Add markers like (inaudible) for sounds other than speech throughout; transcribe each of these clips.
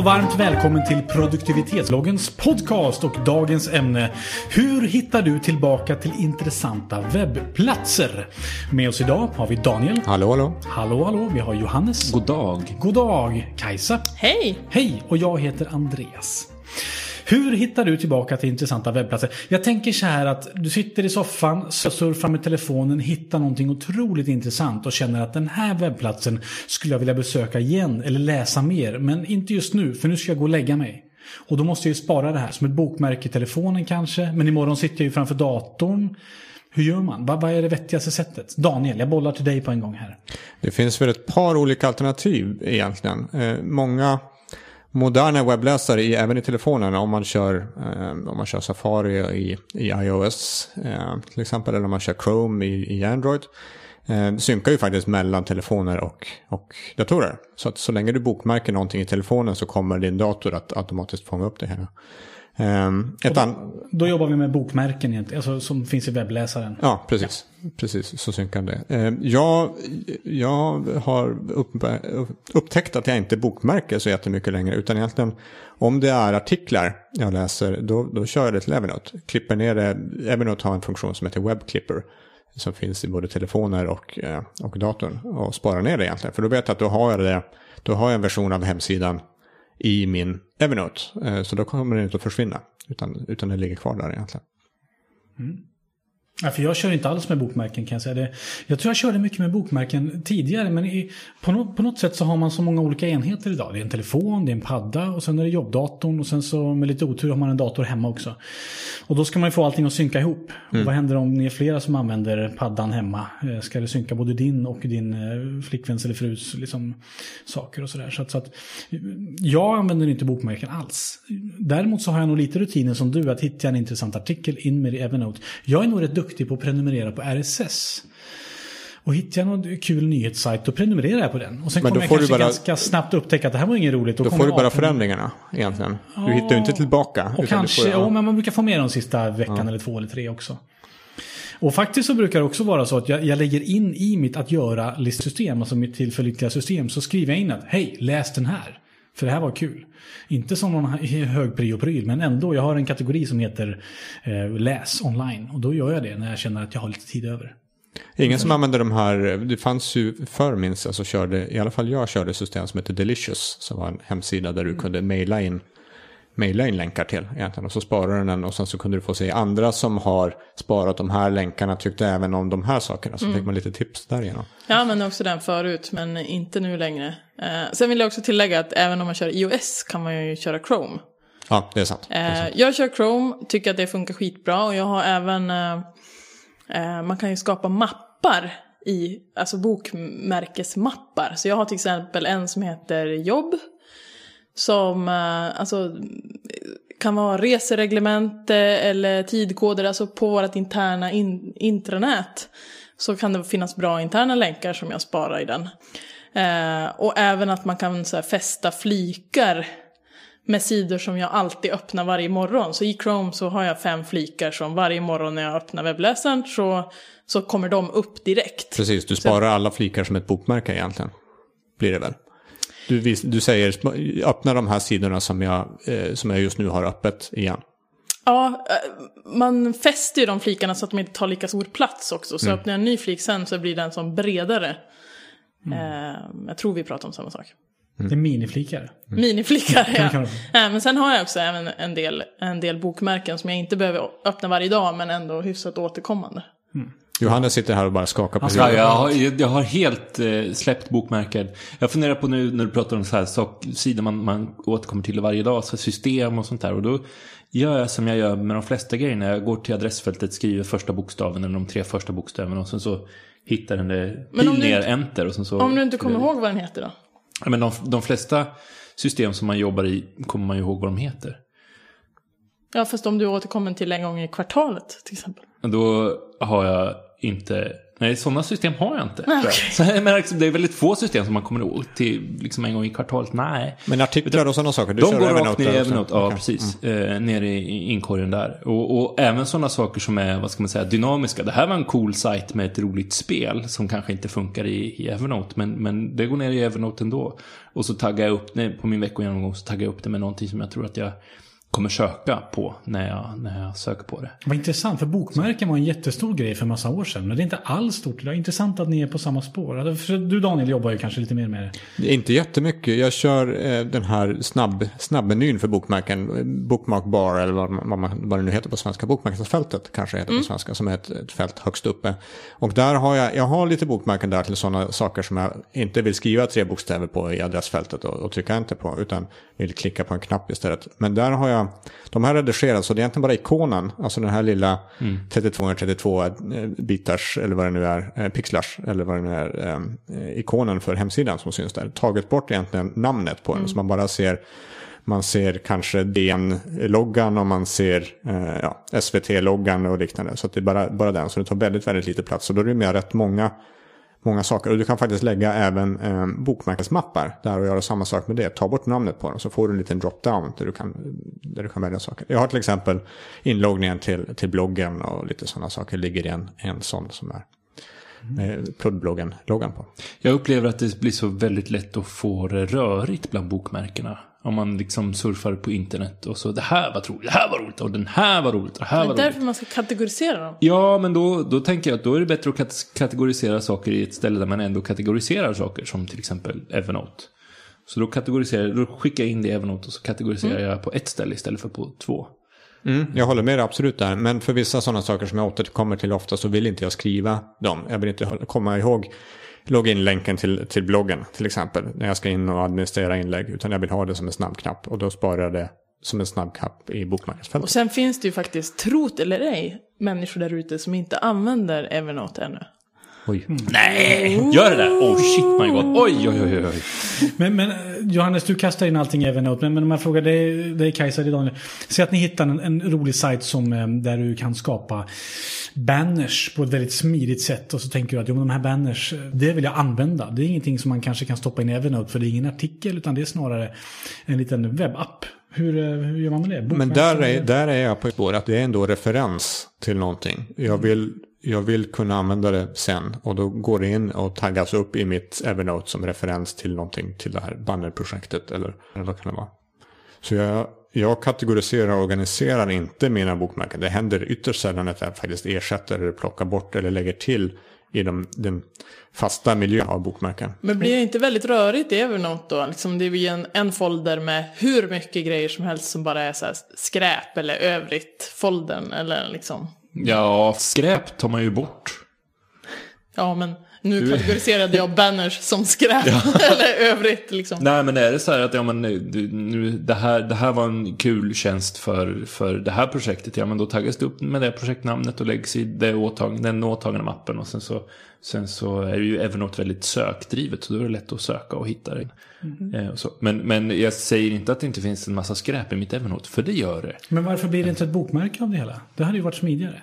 och varmt välkommen till produktivitetsloggens podcast och dagens ämne. Hur hittar du tillbaka till intressanta webbplatser? Med oss idag har vi Daniel. Hallå, hallå. Hallå, hallå. Vi har Johannes. God dag. God dag. Kajsa. Hej! Hej, och jag heter Andreas. Hur hittar du tillbaka till intressanta webbplatser? Jag tänker så här att du sitter i soffan, surfar med telefonen, hittar någonting otroligt intressant och känner att den här webbplatsen skulle jag vilja besöka igen eller läsa mer. Men inte just nu, för nu ska jag gå och lägga mig. Och då måste jag ju spara det här som ett bokmärke i telefonen kanske. Men imorgon sitter jag ju framför datorn. Hur gör man? Vad, vad är det vettigaste sättet? Daniel, jag bollar till dig på en gång här. Det finns väl ett par olika alternativ egentligen. Eh, många moderna webbläsare, i, även i telefonen, om man kör, eh, om man kör Safari i, i iOS eh, till exempel, eller om man kör Chrome i, i Android, eh, synkar ju faktiskt mellan telefoner och, och datorer. Så att så länge du bokmärker någonting i telefonen så kommer din dator att automatiskt fånga upp det hela. Um, ett då, då jobbar vi med bokmärken egentligen, alltså, som finns i webbläsaren. Ja, precis. Precis, så synkar det. Eh, Jag, jag har upp, upptäckt att jag inte bokmärker så jättemycket längre. Utan egentligen, om det är artiklar jag läser, då, då kör jag det till Evernote. Klipper ner det. Evernote har en funktion som heter WebClipper. Som finns i både telefoner och, eh, och datorn. Och sparar ner det egentligen. För då vet jag att då har jag det. Då har jag en version av hemsidan i min Evernote. Eh, så då kommer den inte att försvinna. Utan, utan den ligger kvar där egentligen. Mm. Ja, för jag kör inte alls med bokmärken kan jag säga. Det, jag tror jag körde mycket med bokmärken tidigare men i, på, no, på något sätt så har man så många olika enheter idag. Det är en telefon, det är en padda och sen är det jobbdatorn och sen så med lite otur har man en dator hemma också. Och då ska man ju få allting att synka ihop. Och vad händer om ni är flera som använder paddan hemma? Eh, Ska det synka både din och din eh, flickväns eller frus liksom, saker och sådär. Så att, så att, jag använder inte bokmärken alls. Däremot så har jag nog lite rutinen som du, att hittar jag en intressant artikel in med i Evernote. Jag är nog rätt duktig på att prenumerera på RSS. Och hittar jag någon kul nyhetssajt då prenumererar jag på den. Och sen Men kommer då jag kanske bara- ganska snabbt upptäcka att det här var inget roligt. Då kommer får du bara 18 förändringarna egentligen. Du hittar ju inte tillbaka. och kanske, får- ja. men man brukar få med de sista veckan eller två eller tre också. Och faktiskt så brukar det också vara så att jag, jag lägger in i mitt att göra listsystem, alltså mitt tillförlitliga system, så skriver jag in att hej, läs den här. För det här var kul. Inte som någon hög prio-pryl, men ändå. Jag har en kategori som heter eh, läs online. Och då gör jag det när jag känner att jag har lite tid över. Ingen som använder de här, det fanns ju förr minns jag så körde, i alla fall jag körde system som heter Delicious. Som var en hemsida där du kunde mejla in, mejla in länkar till egentligen. Och så sparar den den och sen så kunde du få se andra som har sparat de här länkarna tyckte även om de här sakerna. Så fick man lite tips därigenom. Jag använde också den förut, men inte nu längre. Eh, sen vill jag också tillägga att även om man kör iOS kan man ju köra Chrome. Ja, det är sant. Det är Eh, sant. jag kör Chrome, tycker att det funkar skitbra och jag har även... Eh, eh, man kan ju skapa mappar i, alltså bokmärkesmappar. Så jag har till exempel en som heter jobb. Som eh, alltså, kan vara resereglemente eller tidkoder, alltså på vårt interna in, intranät. Så kan det finnas bra interna länkar som jag sparar i den. Eh, och även att man kan så här, fästa flikar med sidor som jag alltid öppnar varje morgon. Så i Chrome så har jag fem flikar som varje morgon när jag öppnar webbläsaren så, så kommer de upp direkt. Precis, du sparar alla flikar som ett bokmärke egentligen. Blir det väl. Du, du säger öppna de här sidorna som jag, eh, som jag just nu har öppet igen. Ja, eh, man fäster ju de flikarna så att de inte tar lika stor plats också. Så öppnar jag en ny flik sen så blir den som bredare. Eh, jag tror vi pratar om samma sak. Det är miniflikar. Miniflikar, (laughs) Kan vi ja. det. Eh, Men sen har jag också även en del, en del bokmärken som jag inte behöver öppna varje dag men ändå hyfsat återkommande. Johannes sitter här och bara skakar på huvudet. Ja, jag, har, jag har helt eh, släppt bokmärken. Jag funderar på nu när du pratar om så här sak, sidor man, man återkommer till varje dag, så system och sånt där. Och då gör jag som jag gör med de flesta grejerna. Jag går till adressfältet, skriver första bokstaven eller de tre första bokstäverna och sen så hittar den det, pil ner inte- enter och sen så... Om du inte kommer ihåg vad den heter då? Ja, Men de, de flesta system som man jobbar i kommer man ju ihåg vad de heter. Ja, fast om du återkommer till en gång i kvartalet till exempel. Då har jag inte Nej, sådana system har jag inte. Nej, Så menar, liksom, det är väldigt få system som man kommer ihåg till liksom en gång i kvartalet. Nej. Men artiklar och sådana saker, du De kör går rakt ner i? Evernote, ja Okej. precis. Eh, ner i i inkorgen där. Och, och även sådana saker som är, vad ska man säga, dynamiska. Det här var en cool sajt med ett roligt spel som kanske inte funkar i, i Evernote. Men, men det går ner i Evernote ändå. Och så taggar jag upp, nej, på min veckogenomgång så taggar jag upp det med någonting som jag tror att jag kommer söka på när jag, när jag söker på det. Vad intressant, för bokmärken var en jättestor grej för massa år sedan. Men det är inte alls stort idag. Intressant att ni är på samma spår. För du Daniel jobbar ju kanske lite mer med det. Det är Inte jättemycket. Jag kör eh, den här snabb, snabbmenyn för bokmärken. Bookmark bar eller vad, vad, man, vad det nu heter på svenska. Bokmärkesfältet kanske heter på svenska. Som är ett, ett fält högst uppe. Och där har jag, jag har lite bokmärken där till sådana saker som jag inte vill skriva tre bokstäver på i adressfältet och, och trycka enter på. Utan vill klicka på en knapp istället. Men där har jag, de här redigeras så det är egentligen bara ikonen. Alltså den här lilla 32 x 32 bitars eller vad det nu är, eh, pixlars eller vad det nu är, eh, ikonen för hemsidan som syns där. Tagit bort egentligen namnet på den så man bara ser man ser kanske DN-loggan och man ser eh, ja, SVT-loggan och liknande. Så att det är bara, bara den. Så det tar väldigt, väldigt lite plats. Så då är det rätt många, många saker. Och du kan faktiskt lägga även eh, bokmärkesmappar där och göra samma sak med det. Ta bort namnet på dem så får du en liten drop-down där du kan, där du kan välja saker. Jag har till exempel inloggningen till, till bloggen och lite sådana saker. ligger i en, en sån som är eh, pluddbloggen-loggan på. Jag upplever att det blir så väldigt lätt att få det rörigt bland bokmärkena. Om man liksom surfar på internet och så det här var roligt, det här var roligt och den här var roligt och det här Det var är roligt. därför man ska kategorisera dem. Ja, men då, då tänker jag att då är det bättre att kat- kategorisera saker i ett ställe där man ändå kategoriserar saker, som till exempel Evernote. Så då, kategoriserar, då skickar jag in det i Evernote och så kategoriserar jag på ett ställe istället för på två. Mm, jag håller med dig absolut där. Men för vissa sådana saker som jag återkommer till ofta så vill inte jag skriva dem. Jag vill inte komma ihåg logga in länken till, till bloggen till exempel. När jag ska in och administrera inlägg. Utan jag vill ha det som en snabbknapp. Och då sparar jag det som en snabbknapp i Och bokmärkesfältet. sen finns det ju faktiskt, trot eller ej, människor där ute som inte använder Evernote ännu. Oj. Nej! Gör det där! Oh shit my god. Oj, oj, oj, oj. Men, men Johannes, du kastar in allting i Evernote. Men, men om jag frågar dig, dig Kajsa, dig Daniel. Säg att ni hittar en, en rolig sajt som, eh, där du kan skapa banners på ett väldigt smidigt sätt. Och så tänker du att jo, men de här banners, det vill jag använda. Det är ingenting som man kanske kan stoppa in i Evernote. För det är ingen artikel, utan det är snarare en liten webbapp. Hur, eh, hur gör man med det? Men där är, där är jag på ett spår att det är ändå referens till någonting. Jag vill, jag vill kunna använda det sen. Och då går det in och taggas upp i mitt Evernote som referens till någonting. Till det här bannerprojektet eller vad kan det vara. Så jag, jag kategoriserar och organiserar inte mina bokmärken. Det händer ytterst sällan att jag faktiskt ersätter eller plockar bort eller lägger till i de, den fasta miljön av bokmärken. Men blir det inte väldigt rörigt i Evernote då? Liksom det är ju en, en folder med hur mycket grejer som helst som bara är så här skräp eller övrigt foldern eller liksom. Ja, skräp tar man ju bort. Ja, men nu kategoriserade jag banners som skräp (laughs) eller övrigt liksom. Nej, men är det så här att ja, men, nu, nu, det, här, det här var en kul tjänst för, för det här projektet, ja men då taggas det upp med det projektnamnet och läggs i det åtag, den åtagna mappen och sen så, sen så är ju Evernote väldigt sökdrivet så då är det lätt att söka och hitta det. Eh, och så. Men, men jag säger inte att det inte finns en massa skräp i mitt Evernote, för det gör det. Men varför blir det inte ett bokmärke av det hela? Det hade ju varit smidigare.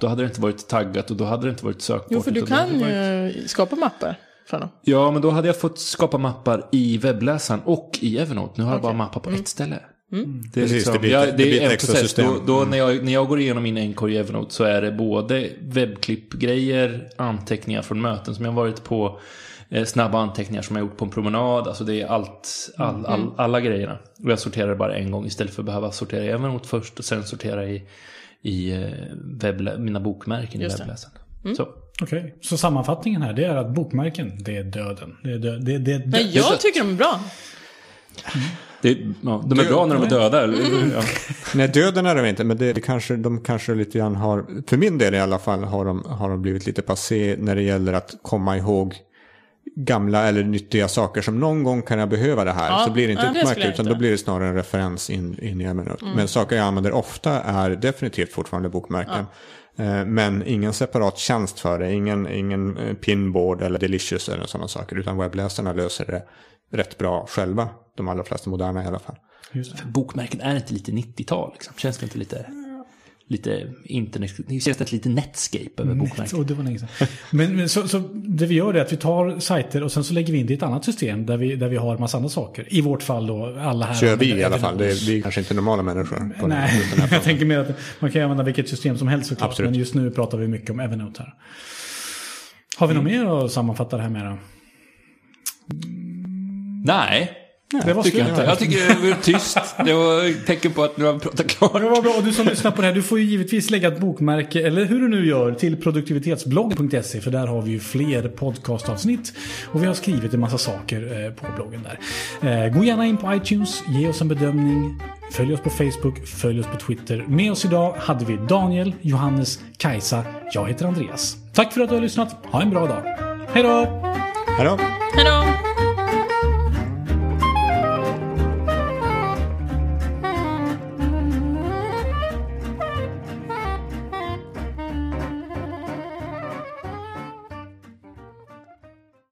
Då hade det inte varit taggat och då hade det inte varit sökbart. Jo, för du kan varit- ju skapa mappar från dem. Ja, men då hade jag fått skapa mappar i webbläsaren och i Evernote. Nu har jag bara mappar på ett ställe. Det, är Mm. Precis, liksom, det blir- ja, det det, blir en process. system. Mm. Då, då när, jag, när jag går igenom min enkor i Evernote så är det både webbklippgrejer, anteckningar från möten som jag varit på, eh, snabba anteckningar som jag gjort på en promenad. Alltså det är allt, all, all, alla grejerna. Och jag sorterar det bara en gång istället för att behöva sortera i Evernote först och sen sortera i, i eh, webblä- mina bokmärken Just i det. webbläsaren. Så. Okej, så sammanfattningen här det är att bokmärken, det är döden. Det är, dö- det, det dö- Men jag tycker de är bra. Det, ja, de är bra när de är döda, eller hur? Ja. Nej, döden är det inte, men det, det kanske, de kanske lite grann har, för min del i alla fall, har de, har de blivit lite passé när det gäller att komma ihåg gamla eller nyttiga saker som någon gång kan jag behöva det här. Ja, så blir det inte ja, skulle jag utan då blir det snarare en referens in, in i Evernote. Men saker jag använder ofta är definitivt fortfarande bokmärken. Eh, Men ingen separat tjänst för det, ingen, ingen eh, pinboard eller delicious eller sådana saker. Utan webbläsarna löser det rätt bra själva. De allra flesta moderna i alla fall. Bokmärken är inte lite 90-tal liksom? Känns det inte lite... lite internet, det lite Netscape över bokmärket. Och det var länge sedan. Men, men så, så det vi gör är att vi tar sajter och sen så lägger vi in det i ett annat system där vi, där vi har massa andra saker. I vårt fall då, alla här. Kör vi i alla fall. Det är, vi är kanske inte normala människor. På Nej, den (laughs) jag tänker mer att man kan använda vilket system som helst såklart. Absolut. Men just nu pratar vi mycket om Evernote här. Har vi något mer att sammanfatta det här med då? Nej, det var tycker jag inte. Jag tycker det var tyst. Det var ett tecken på att nu har vi pratat klart. Ja, vad bra. Och du som lyssnar på det här, du får ju givetvis lägga ett bokmärke, eller hur du nu gör, till produktivitetsblogg.se. För där har vi ju fler podcastavsnitt. Och vi har skrivit en massa saker eh, på bloggen där. Eh, gå gärna in på iTunes, ge oss en bedömning. Följ oss på Facebook, följ oss på Twitter. Med oss idag hade vi Daniel, Johannes, Kajsa. Jag heter Andreas. Tack för att du har lyssnat. Ha en bra dag. Hej då! Hej då!